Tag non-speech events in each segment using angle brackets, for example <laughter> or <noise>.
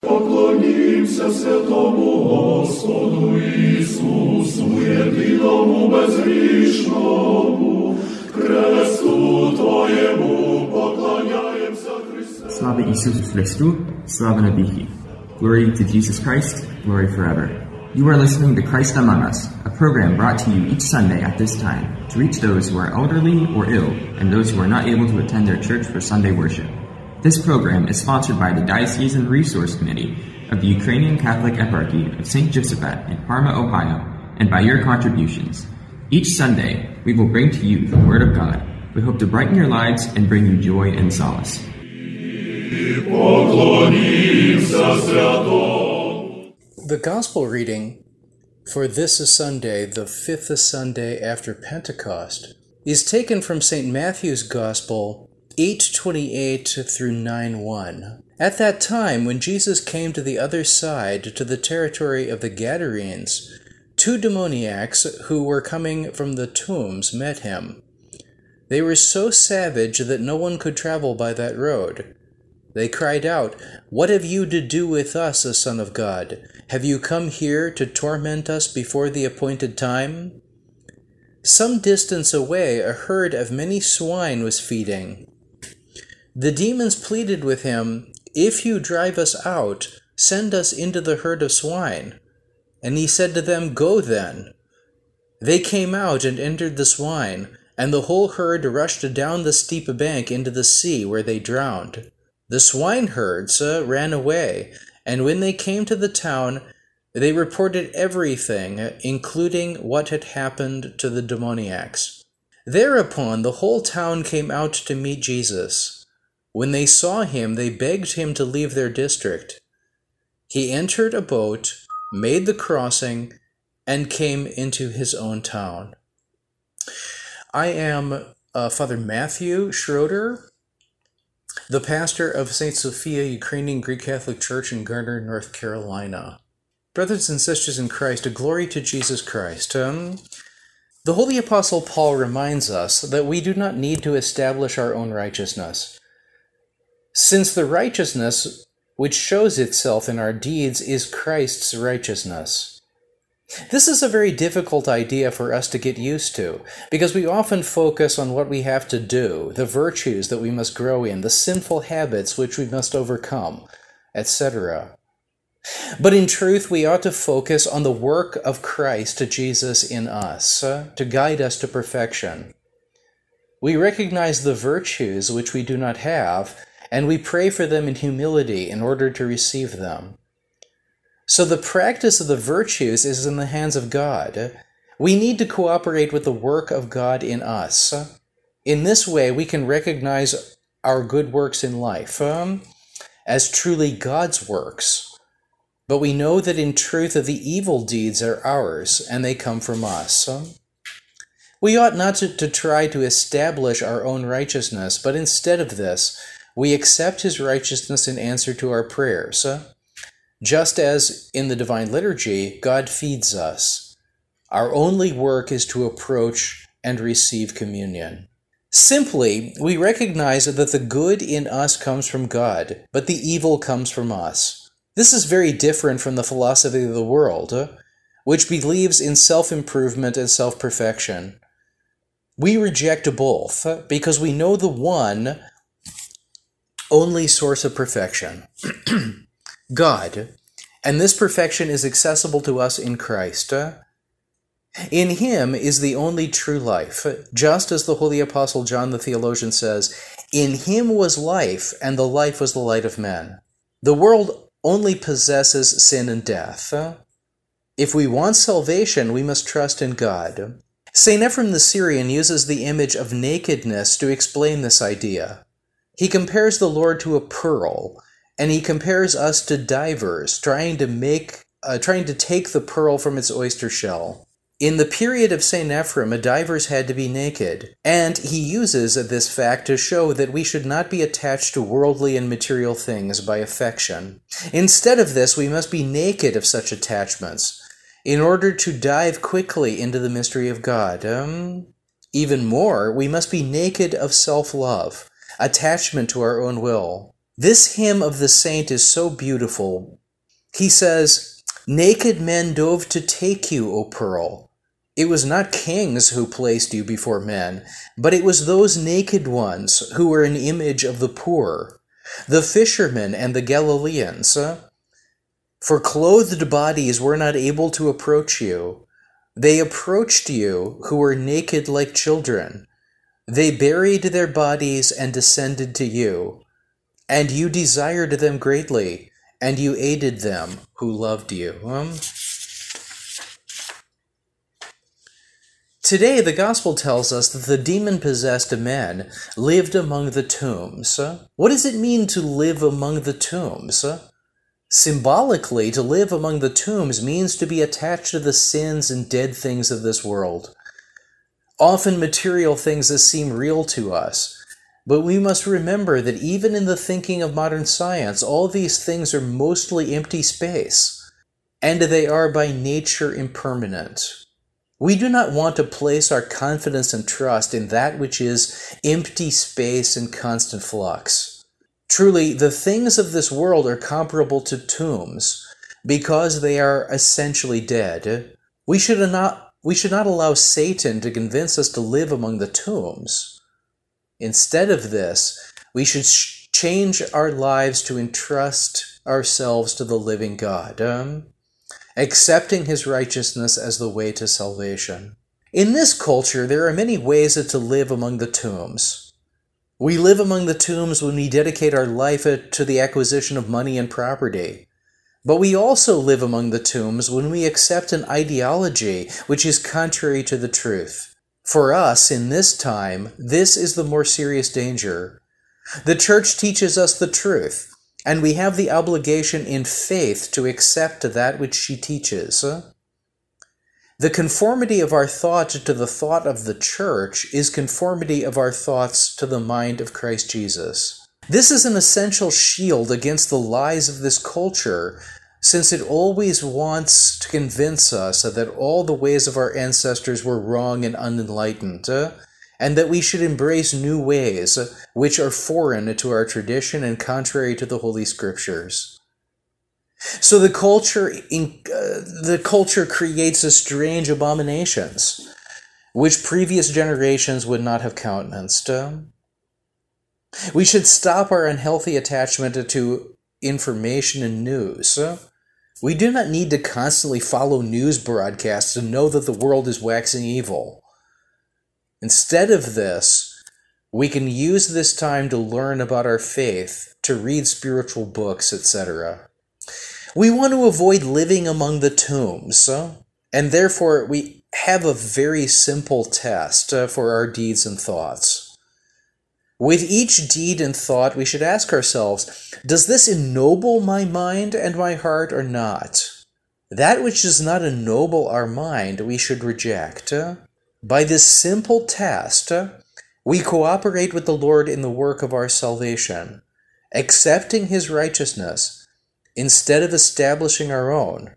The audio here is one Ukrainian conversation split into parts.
Поклонімся святому Господу Ісусу, єдиному безгрішному, кресту Твоєму поклоняємося Христе. Slava Isusu Christu, Slava Nabiki. Glory to Jesus Christ, glory forever. You are listening to Christ Among Us, a program brought to you each Sunday at this time to reach those who are elderly or ill and those who are not able to attend their church for Sunday worship. This program is sponsored by the Diocesan Resource Committee of the Ukrainian Catholic Eparchy of St. Josephat in Parma, Ohio, and by your contributions. Each Sunday, we will bring to you the Word of God. We hope to brighten your lives and bring you joy and solace. The Gospel reading for this is Sunday, the fifth Sunday after Pentecost, is taken from St. Matthew's Gospel, 8:28 through 9:1. At that time, when Jesus came to the other side, to the territory of the Gadarenes, two demoniacs who were coming from the tombs met him. They were so savage that no one could travel by that road. They cried out, What have you to do with us, O Son of God? Have you come here to torment us before the appointed time? Some distance away, a herd of many swine was feeding. The demons pleaded with him, If you drive us out, send us into the herd of swine. And he said to them, Go then. They came out and entered the swine, and the whole herd rushed down the steep bank into the sea, where they drowned. The swineherds uh, ran away, and when they came to the town, they reported everything, including what had happened to the demoniacs. Thereupon the whole town came out to meet Jesus. When they saw him, they begged him to leave their district. He entered a boat, made the crossing, and came into his own town. I am uh, Father Matthew Schroeder, the pastor of St. Sophia Ukrainian Greek Catholic Church in Garner, North Carolina. Brothers and sisters in Christ, a glory to Jesus Christ. Um, the Holy Apostle Paul reminds us that we do not need to establish our own righteousness, since the righteousness which shows itself in our deeds is Christ's righteousness. This is a very difficult idea for us to get used to, because we often focus on what we have to do, the virtues that we must grow in, the sinful habits which we must overcome, etc. But in truth, we ought to focus on the work of Christ Jesus in us to guide us to perfection. We recognize the virtues which we do not have, and we pray for them in humility in order to receive them. So the practice of the virtues is in the hands of God. We need to cooperate with the work of God in us. In this way, we can recognize our good works in life um, as truly God's works. But we know that in truth that the evil deeds are ours, and they come from us. We ought not to, to try to establish our own righteousness, but instead of this, we accept his righteousness in answer to our prayers. Just as in the Divine Liturgy, God feeds us. Our only work is to approach and receive communion. Simply, we recognize that the good in us comes from God, but the evil comes from us. This is very different from the philosophy of the world, which believes in self improvement and self perfection. We reject both because we know the one only source of perfection. <clears throat> God, and this perfection is accessible to us in Christ. In him is the only true life, just as the Holy Apostle John the theologian says, In him was life, and the life was the light of men. The world only possesses sin and death. If we want salvation, we must trust in God. St. Ephraim the Syrian uses the image of nakedness to explain this idea. He compares the Lord to a pearl, and he compares us to divers trying to make uh, trying to take the pearl from its oyster shell. In the period of St. Ephraim, a divers had to be naked, and he uses this fact to show that we should not be attached to worldly and material things by affection. Instead of this, we must be naked of such attachments in order to dive quickly into the mystery of God. Um, even more, we must be naked of self love, attachment to our own will. This hymn of the saint is so beautiful. He says, Naked men dove to take you, O pearl. It was not kings who placed you before men, but it was those naked ones who were an image of the poor, the fishermen and the Galileans. For clothed bodies were not able to approach you. They approached you who were naked like children. They buried their bodies and descended to you. And you desired them greatly, and you aided them who loved you. Um, Today, the Gospel tells us that the demon possessed men lived among the tombs. What does it mean to live among the tombs? Symbolically, to live among the tombs means to be attached to the sins and dead things of this world. Often, material things that seem real to us. But we must remember that even in the thinking of modern science, all these things are mostly empty space, and they are by nature impermanent. We do not want to place our confidence and trust in that which is empty space and constant flux. Truly, the things of this world are comparable to tombs because they are essentially dead. We should not, we should not allow Satan to convince us to live among the tombs. Instead of this, we should sh- change our lives to entrust ourselves to the living God. Um, accepting his righteousness as the way to salvation. In this culture, there are many ways to live among the tombs. We live among the tombs when we dedicate our life to the acquisition of money and property. But we also live among the tombs when we accept an ideology which is contrary to the truth. For us, in this time, this is the more serious danger. The church teaches us the truth, and we have the obligation in faith to accept that which she teaches. The conformity of our thought to the thought of the church is conformity of our thoughts to the mind of Christ Jesus. This is an essential shield against the lies of this culture, since it always wants to convince us that all the ways of our ancestors were wrong and unenlightened, and that we should embrace new ways which are foreign to our tradition and contrary to the Holy Scriptures. So the culture, in, uh, the culture creates a strange abominations, which previous generations would not have countenanced. We should stop our unhealthy attachment to information and news. We do not need to constantly follow news broadcasts to know that the world is waxing evil. Instead of this, we can use this time to learn about our faith, to read spiritual books, etc. We want to avoid living among the tombs, and therefore we have a very simple test uh, for our deeds and thoughts. With each deed and thought, we should ask ourselves Does this ennoble my mind and my heart or not? That which does not ennoble our mind, we should reject. By this simple test, we cooperate with the Lord in the work of our salvation, accepting His righteousness instead of establishing our own,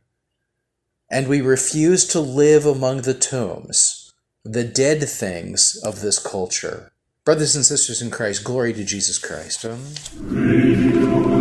and we refuse to live among the tombs, the dead things of this culture. Brothers and sisters in Christ, glory to Jesus Christ. Um,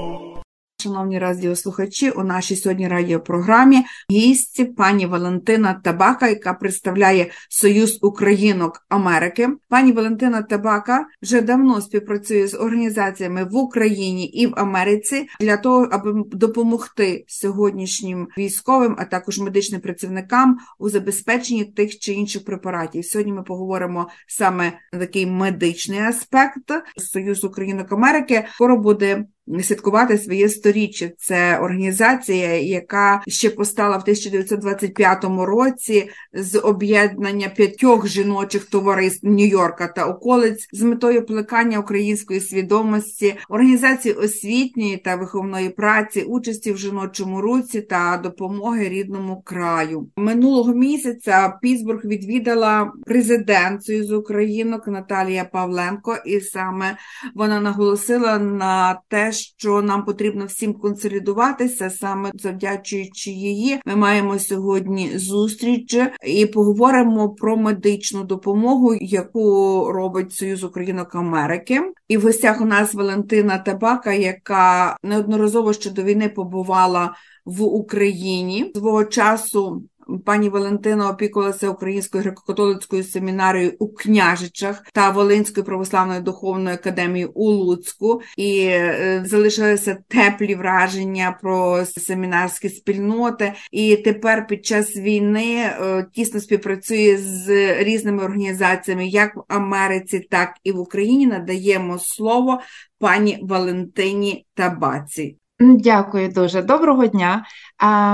Шановні радіослухачі, у нашій сьогодні радіопрограмі гість пані Валентина Табака, яка представляє Союз Українок Америки. Пані Валентина Табака вже давно співпрацює з організаціями в Україні і в Америці для того, аби допомогти сьогоднішнім військовим, а також медичним працівникам у забезпеченні тих чи інших препаратів. Сьогодні ми поговоримо саме на такий медичний аспект Союз Українок Америки. Скоро буде святкувати своє сторіччя. Це організація, яка ще постала в 1925 році з об'єднання п'ятьох жіночих товариств Нью-Йорка та околиць з метою плекання української свідомості, організації освітньої та виховної праці, участі в жіночому руці та допомоги рідному краю. Минулого місяця Пітсбург відвідала президент Союзу Українок Наталія Павленко, і саме вона наголосила на те, що нам потрібно всім консолідуватися, саме завдячуючи її. Ми маємо сьогодні зустріч і поговоримо про медичну допомогу, яку робить Союз Українок Америки. І в гостях у нас Валентина Табака, яка неодноразово ще до війни побувала в Україні свого часу. Пані Валентина опікувалася Українською греко-католицькою семінарією у Княжичах та Волинською православною духовною академією у Луцьку, і е, залишилися теплі враження про семінарські спільноти. І тепер під час війни е, тісно співпрацює з різними організаціями, як в Америці, так і в Україні. Надаємо слово пані Валентині Табаці. Дякую дуже. Доброго дня.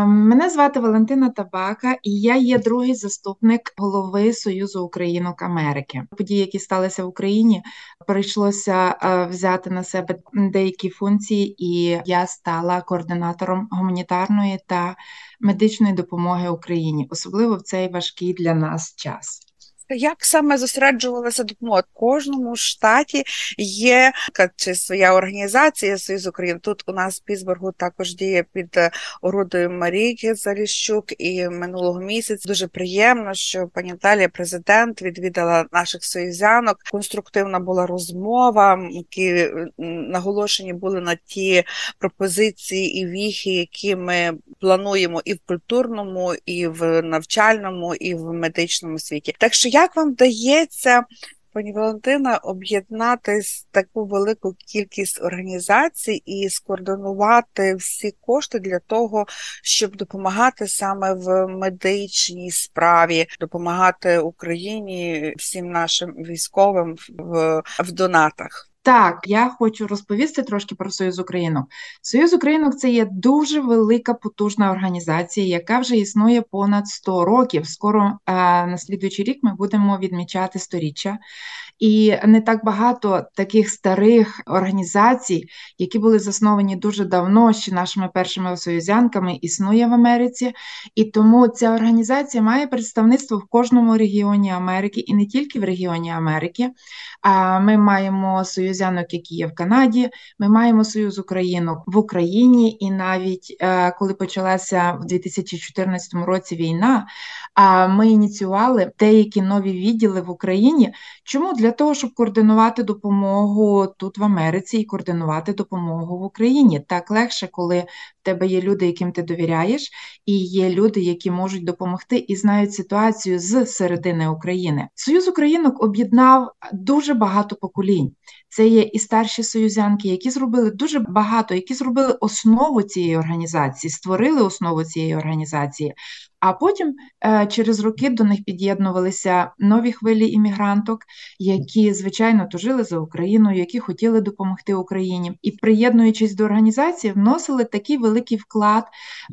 Мене звати Валентина Табака, і я є другий заступник голови Союзу Українок Америки. Події, які сталися в Україні, прийшлося взяти на себе деякі функції, і я стала координатором гуманітарної та медичної допомоги Україні, особливо в цей важкий для нас час. Як саме зосереджувалася допомога? Кожному штаті є чи своя організація Союз України. Тут у нас в Пісбургу також діє під е, орудою Марійки Заліщук, і минулого місяця дуже приємно, що пані Наталія, президент, відвідала наших союзянок. Конструктивна була розмова, які наголошені були на ті пропозиції і віхи, які ми плануємо і в культурному, і в навчальному, і в медичному світі. Так що як вам вдається, пані Валентина, об'єднати таку велику кількість організацій і скоординувати всі кошти для того, щоб допомагати саме в медичній справі, допомагати Україні, всім нашим військовим в, в донатах? Так, я хочу розповісти трошки про Союз Українок. Союз Українок це є дуже велика потужна організація, яка вже існує понад 100 років. Скоро на слідуючий рік ми будемо відмічати сторіччя. І не так багато таких старих організацій, які були засновані дуже давно, ще нашими першими союзянками, існує в Америці. І тому ця організація має представництво в кожному регіоні Америки і не тільки в регіоні Америки. А ми маємо союзянок, які є в Канаді. Ми маємо союз Українок в Україні, і навіть е, коли почалася в 2014 році війна, ми ініціювали деякі нові відділи в Україні. Чому для того, щоб координувати допомогу тут в Америці і координувати допомогу в Україні? Так легше, коли в тебе є люди, яким ти довіряєш, і є люди, які можуть допомогти і знають ситуацію з середини України. Союз Українок об'єднав дуже багато поколінь. Це є і старші союзянки, які зробили дуже багато, які зробили основу цієї організації, створили основу цієї організації. А потім е, через роки до них під'єднувалися нові хвилі іммігранток, які, звичайно, тужили за Україну, які хотіли допомогти Україні, і, приєднуючись до організації, вносили такий великий вклад,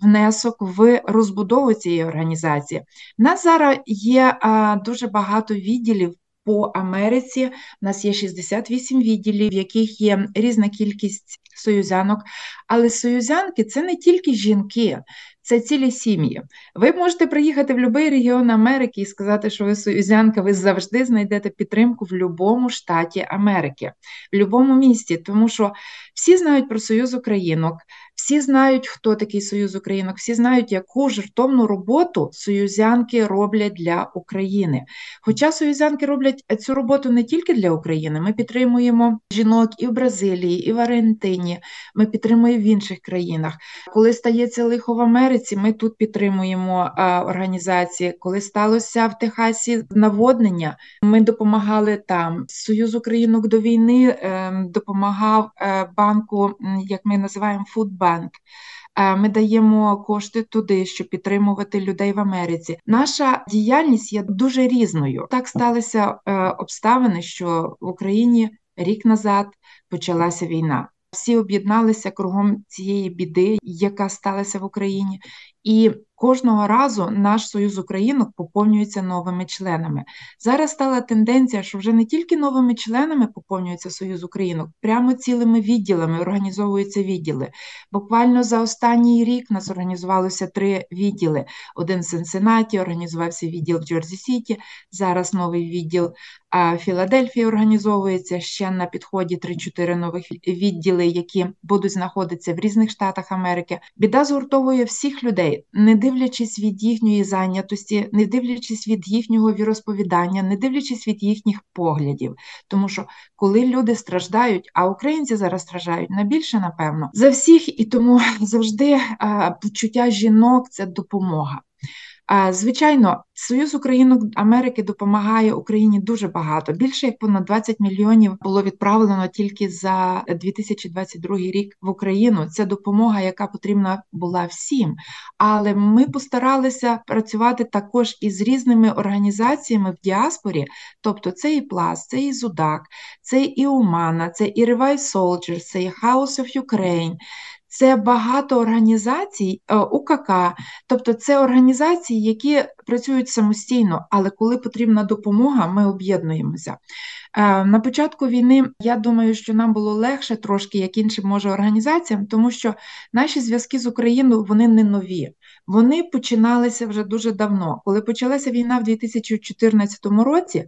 внесок в розбудову цієї організації. У нас зараз є дуже багато відділів по Америці. У нас є 68 відділів, в яких є різна кількість союзянок. Але союзянки це не тільки жінки, це цілі сім'ї. Ви можете приїхати в будь-який регіон Америки і сказати, що ви союзянка, ви завжди знайдете підтримку в будь-якому штаті Америки, в будь-якому місті, тому що всі знають про Союз Українок, всі знають, хто такий Союз Українок, всі знають, яку жертовну роботу союзянки роблять для України. Хоча союзянки роблять цю роботу не тільки для України, ми підтримуємо жінок і в Бразилії, і в Аргентині, ми підтримуємо в інших країнах. Коли стається лихо в Америці, ми тут підтримуємо організації. Коли сталося в Техасі наводнення, ми допомагали там. Союз Українок до війни ем, допомагав е, банку, як ми називаємо Фудбанк. Банк. Е, ми даємо кошти туди, щоб підтримувати людей в Америці. Наша діяльність є дуже різною. Так сталися е, обставини, що в Україні рік назад почалася війна. всі об'єдналися кругом цієї біди, яка сталася в Україні, і кожного разу наш союз українок поповнюється новими членами. Зараз стала тенденція, що вже не тільки новими членами поповнюється союз українок, прямо цілими відділами організовуються відділи. Буквально за останній рік нас організувалося три відділи: один в Сенсенаті, організувався відділ в Джорджі Сіті. Зараз новий відділ Філадельфії організовується ще на підході 3-4 нових відділи, які будуть знаходитися в різних штатах Америки. Біда згуртовує всіх людей, не дивлячись від їхньої зайнятості, не дивлячись від їхнього віросповідання, не дивлячись від їхніх поглядів. Тому що коли люди страждають, а українці зараз страждають найбільше, напевно, за всіх, і тому <laughs> завжди почуття жінок це допомога. Звичайно, Союз Українок Америки допомагає Україні дуже багато. Більше як понад 20 мільйонів було відправлено тільки за 2022 рік в Україну. Це допомога, яка потрібна була всім. Але ми постаралися працювати також із різними організаціями в діаспорі. Тобто, це і Плас, це і Зудак, це і Умана, це і Revive Soldiers, це і House of Ukraine, це багато організацій е, УКК, тобто це організації, які працюють самостійно, але коли потрібна допомога, ми об'єднуємося. Е, на початку війни я думаю, що нам було легше трошки, як іншим може організаціям, тому що наші зв'язки з Україною вони не нові. Вони починалися вже дуже давно. Коли почалася війна в 2014 році.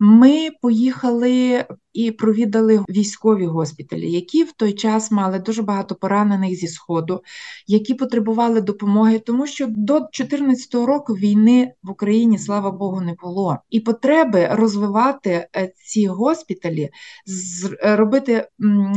Ми поїхали і провідали військові госпіталі, які в той час мали дуже багато поранених зі сходу, які потребували допомоги, тому що до 2014 року війни в Україні, слава Богу, не було. І потреби розвивати е, ці госпіталі, робити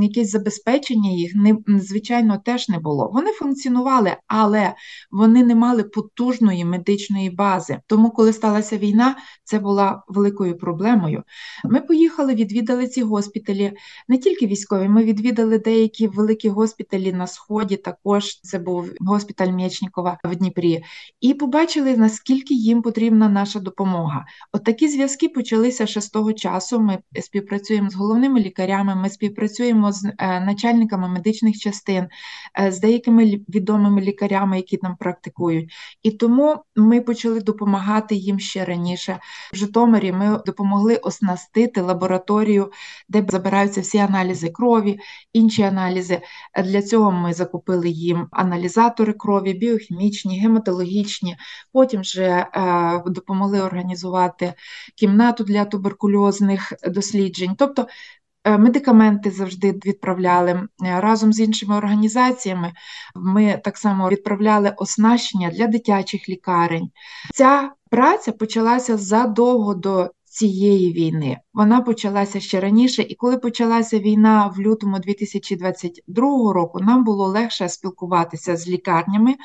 якесь забезпечення їх не звичайно теж не було. Вони функціонували, але вони не мали потужної медичної бази. Тому, коли сталася війна, це була великою проблемою. Ми поїхали, відвідали ці госпіталі, не тільки військові. Ми відвідали деякі великі госпіталі на сході. Також це був госпіталь Мєчнікова в Дніпрі, і побачили наскільки їм потрібна наша допомога. От такі зв'язки почалися ще з того часу. Ми співпрацюємо з головними лікарями. Ми співпрацюємо з е, начальниками медичних частин, е, з деякими відомими лікарями, які там практикують. І тому ми почали допомагати їм ще раніше. В Житомирі ми допомогли оснастити лабораторію де забираються всі аналізи крові, інші аналізи. Для цього ми закупили їм аналізатори крові, біохімічні, гематологічні. Потім вже е, допомогли організувати кімнату для туберкульозних досліджень. Тобто е, Медикаменти завжди відправляли разом з іншими організаціями. Ми так само відправляли оснащення для дитячих лікарень. Ця праця почалася задовго до цієї війни. Вона почалася ще раніше, і коли почалася війна в лютому 2022 року, нам було легше спілкуватися з лікарнями.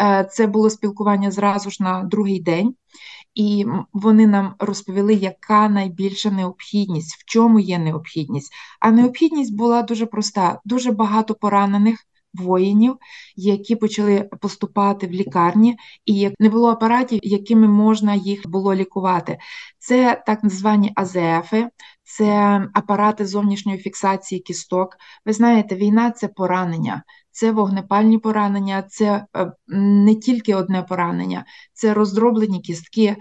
Е, це було спілкування зразу ж на другий день. І вони нам розповіли, яка найбільша необхідність, в чому є необхідність. А необхідність була дуже проста: дуже багато поранених воїнів, які почали поступати в лікарні, і не було апаратів, якими можна їх було лікувати. Це так звані АЗФи, це апарати зовнішньої фіксації кісток. Ви знаєте, війна це поранення. Це вогнепальні поранення, це е, не тільки одне поранення, це роздроблені кістки,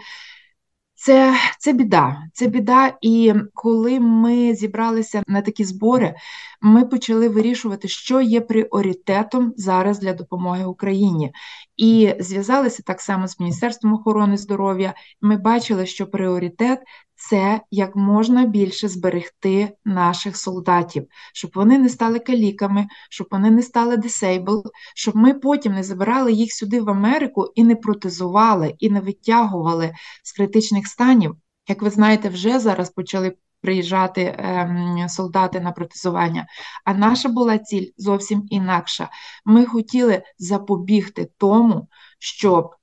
це це біда. Це біда. І коли ми зібралися на такі збори, ми почали вирішувати, що є пріоритетом зараз для допомоги Україні, і зв'язалися так само з Міністерством охорони здоров'я. Ми бачили, що пріоритет це як можна більше зберегти наших солдатів, щоб вони не стали каліками, щоб вони не стали дисейбл, щоб ми потім не забирали їх сюди в Америку і не протезували, і не витягували з критичних станів. Як ви знаєте, вже зараз почали приїжджати ем, солдати на протезування. А наша була ціль зовсім інакша. Ми хотіли запобігти тому, щоб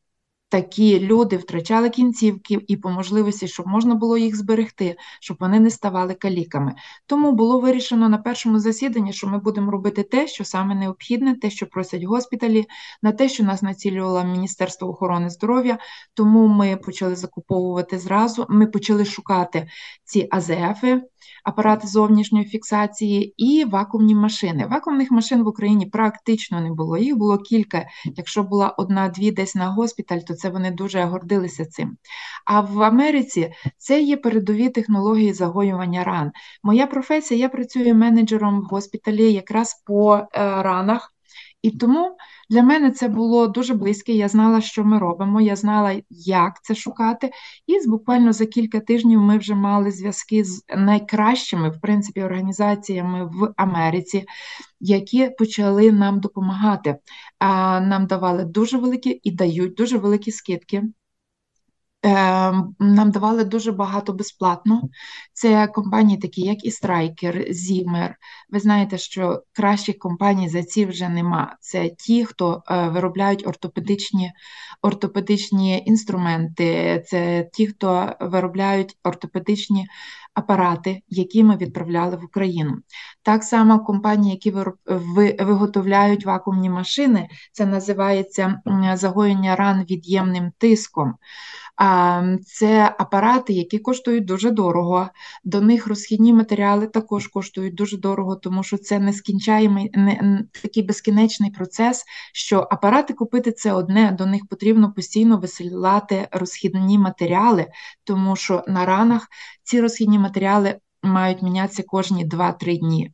такі люди втрачали кінцівки і по можливості, щоб можна було їх зберегти, щоб вони не ставали каліками. Тому було вирішено на першому засіданні, що ми будемо робити те, що саме необхідне, те, що просять госпіталі, на те, що нас націлювало Міністерство охорони здоров'я. Тому ми почали закуповувати зразу. Ми почали шукати ці АЗФи. Апарати зовнішньої фіксації, і вакуумні машини. Вакуумних машин в Україні практично не було. Їх було кілька. Якщо була одна-дві десь на госпіталь, то це вони дуже гордилися цим. А в Америці це є передові технології загоювання ран. Моя професія, я працюю менеджером в госпіталі якраз по е, ранах. І тому для мене це було дуже близьке. Я знала, що ми робимо, я знала, як це шукати. І буквально за кілька тижнів ми вже мали зв'язки з найкращими, в принципі, організаціями в Америці, які почали нам допомагати. Нам давали дуже великі і дають дуже великі скидки. Ем, нам давали дуже багато безплатно. Це компанії, такі як і Stryker, Zimmer. Ви знаєте, що кращих компаній за ці вже нема. Це ті, хто е, виробляють ортопедичні ортопедичні інструменти, це ті, хто виробляють ортопедичні апарати, які ми відправляли в Україну. Так само компанії, які виготовляють вакуумні машини, це називається загоєння ран від'ємним тиском. Це апарати, які коштують дуже дорого. До них розхідні матеріали також коштують дуже дорого, тому що це нескінчаємий, не такий безкінечний процес. Що апарати купити це одне, до них потрібно постійно висилати розхідні матеріали, тому що на ранах ці розхідні матеріали мають мінятися кожні 2-3 дні.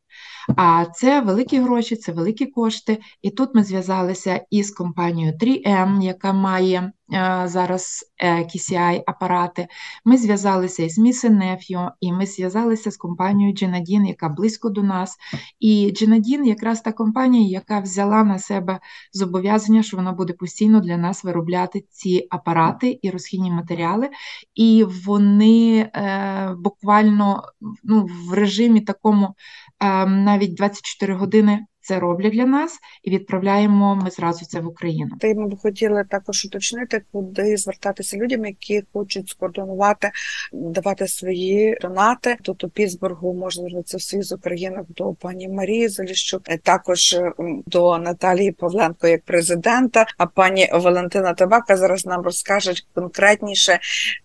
А це великі гроші, це великі кошти. І тут ми зв'язалися із компанією 3M, яка має е, зараз е, KCI апарати. Ми зв'язалися із Nephew, і ми зв'язалися з компанією Genadin, яка близько до нас. І Genadin якраз та компанія, яка взяла на себе зобов'язання, що вона буде постійно для нас виробляти ці апарати і розхідні матеріали. І вони е, буквально ну, в режимі такому. Ем, навіть 24 години це роблять для нас і відправляємо ми зразу це в Україну. Ти ми б хотіли також уточнити, куди звертатися людям, які хочуть скоординувати, давати свої донати. Тут у Пітсбургу можна звернутися в Союз України до пані Марії Заліщук, е, також до Наталії Павленко як президента. А пані Валентина Табака зараз нам розкаже конкретніше,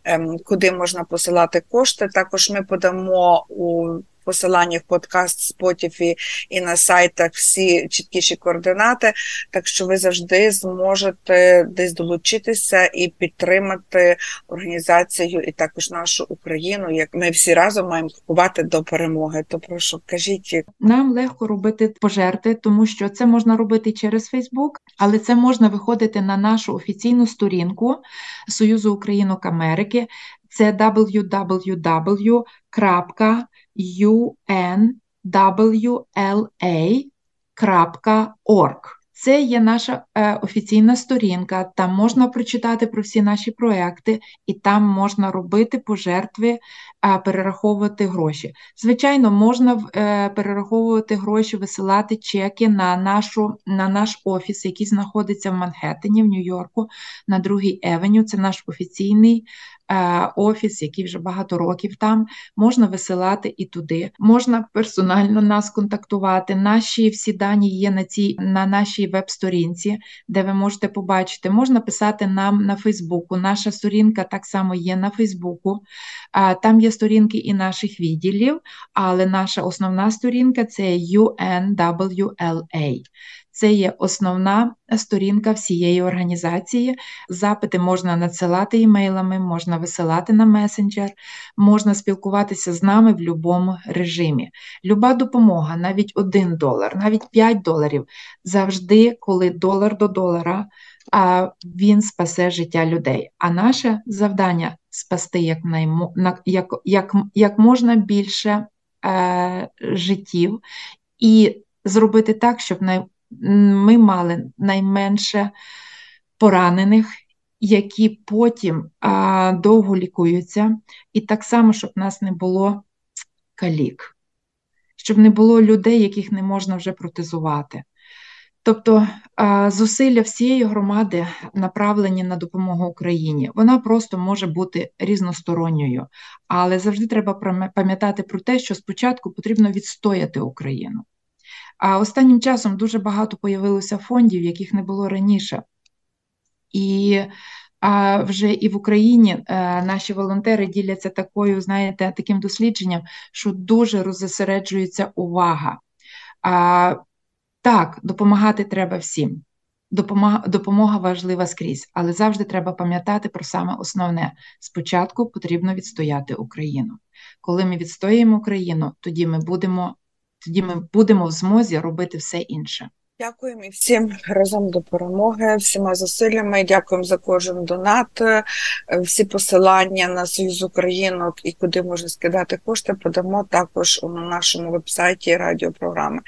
ем, куди можна посилати кошти. Також ми подамо у посиланнях подкаст Spotify і на сайтах всі чіткіші координати, так що ви завжди зможете десь долучитися і підтримати організацію і також нашу Україну, як ми всі разом маємо крокувати до перемоги. То прошу кажіть, нам легко робити пожерти, тому що це можна робити через Фейсбук, але це можна виходити на нашу офіційну сторінку Союзу Українок Америки. Це www unwla.org. Це є наша е, офіційна сторінка, там можна прочитати про всі наші проекти, і там можна робити пожертви, е, перераховувати гроші. Звичайно, можна е, перераховувати гроші, висилати чеки на нашу, на наш офіс, який знаходиться в Манхеттені, в Нью-Йорку, на другій Евеню. Це наш офіційний офіс, який вже багато років там, можна висилати і туди. Можна персонально нас контактувати. Наші всі дані є на цій на нашій веб-сторінці, де ви можете побачити. Можна писати нам на Фейсбуку. Наша сторінка так само є на Фейсбуку. Там є сторінки і наших відділів, але наша основна сторінка це UNWLA. Це є основна сторінка всієї організації. Запити можна надсилати імейлами, можна висилати на месенджер, можна спілкуватися з нами в будь-якому режимі. Люба допомога, навіть 1 долар, навіть 5 доларів завжди, коли долар до долара, він спасе життя людей. А наше завдання спасти як, наймо, як, як, як можна більше е, життів і зробити так, щоб ми мали найменше поранених, які потім а, довго лікуються, і так само, щоб в нас не було калік, щоб не було людей, яких не можна вже протезувати. Тобто зусилля всієї громади направлені на допомогу Україні. Вона просто може бути різносторонньою, але завжди треба пам'ятати про те, що спочатку потрібно відстояти Україну. А останнім часом дуже багато появилося фондів, яких не було раніше. І А вже і в Україні е, наші волонтери діляться такою, знаєте, таким дослідженням, що дуже розосереджується увага. А, Так, допомагати треба всім. Допомога, допомога важлива скрізь, але завжди треба пам'ятати про саме основне: спочатку потрібно відстояти Україну. Коли ми відстоїмо Україну, тоді ми будемо, тоді ми будемо в змозі робити все інше. Дякуємо і всім разом до перемоги, всіма зусиллями. Дякуємо за кожен донат, е, всі посилання на Союз Українок і куди можна скидати кошти, подамо також на нашому вебсайті радіопрограми.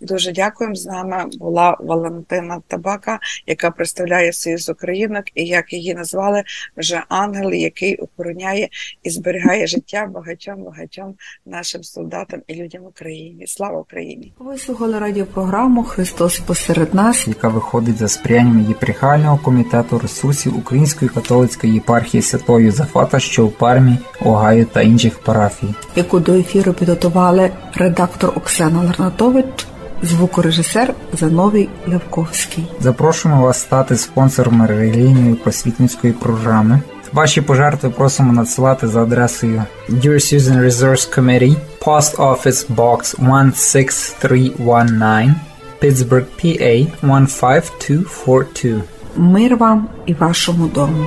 Дуже дякуємо. З нами була Валентина Табака, яка представляє Союз Українок, і як її назвали вже ангел, який охороняє і зберігає життя багатьом багатьом нашим солдатам і людям України. Слава Україні! Ви слухали радіопрограму Христос посеред нас, яка виходить за сприянням єпархіального комітету ресурсів Української католицької єпархії Святого Юзефата, що у Пармі, Огайо та інших парафій, яку до ефіру підготували редактор Оксана Ларнатович, звукорежисер Зановій Левковський. Запрошуємо вас стати спонсором релігійної просвітницької програми. Ваші пожертви просимо надсилати за адресою Dear Susan Resource Committee, Post Office Box 16319, Pittsburgh, PA 15242. Мир вам і вашому дому.